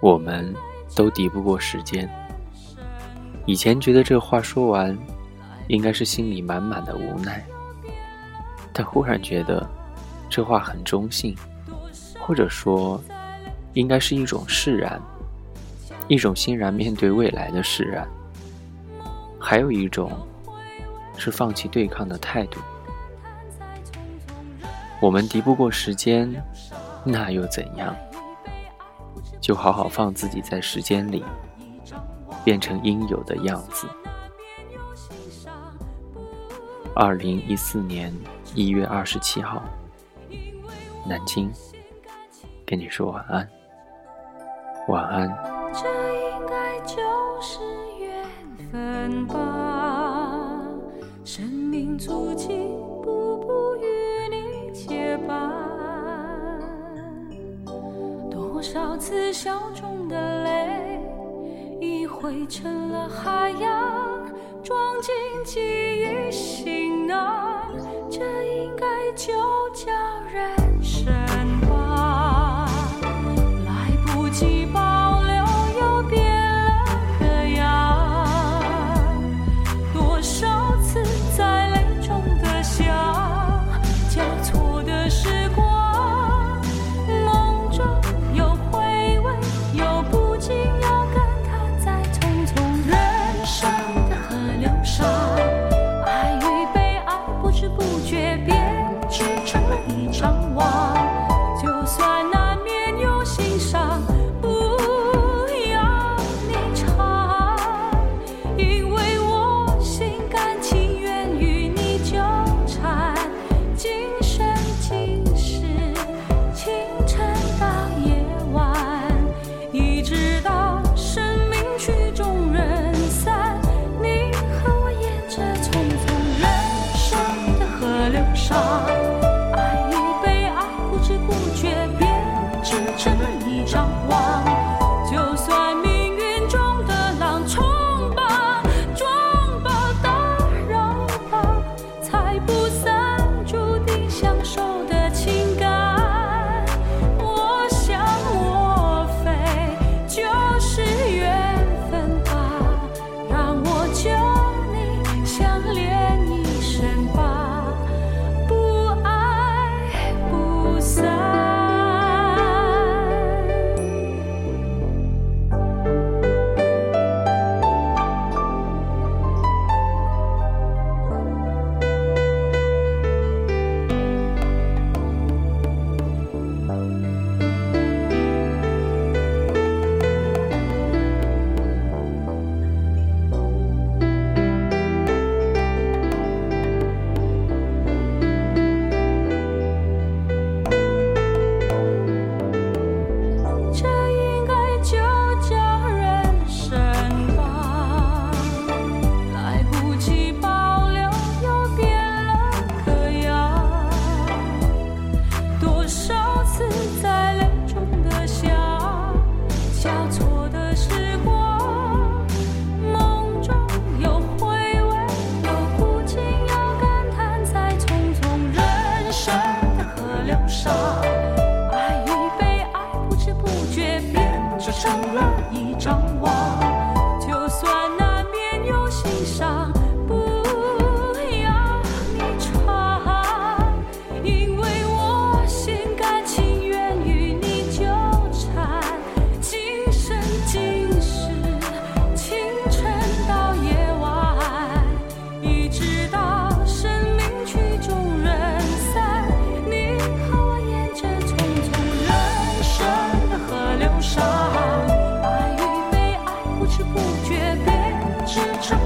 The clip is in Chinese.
我们都敌不过时间。以前觉得这话说完，应该是心里满满的无奈，但忽然觉得这话很中性，或者说，应该是一种释然，一种欣然面对未来的释然。还有一种，是放弃对抗的态度。我们敌不过时间，那又怎样？就好好放自己在时间里，变成应有的样子。二零一四年一月二十七号，南京，跟你说晚安，晚安。这应该就是缘分吧，生命足迹多少次笑中的泪，已汇成了海洋，装进记忆行囊。这应该就叫人生一张网。不知不觉变执着。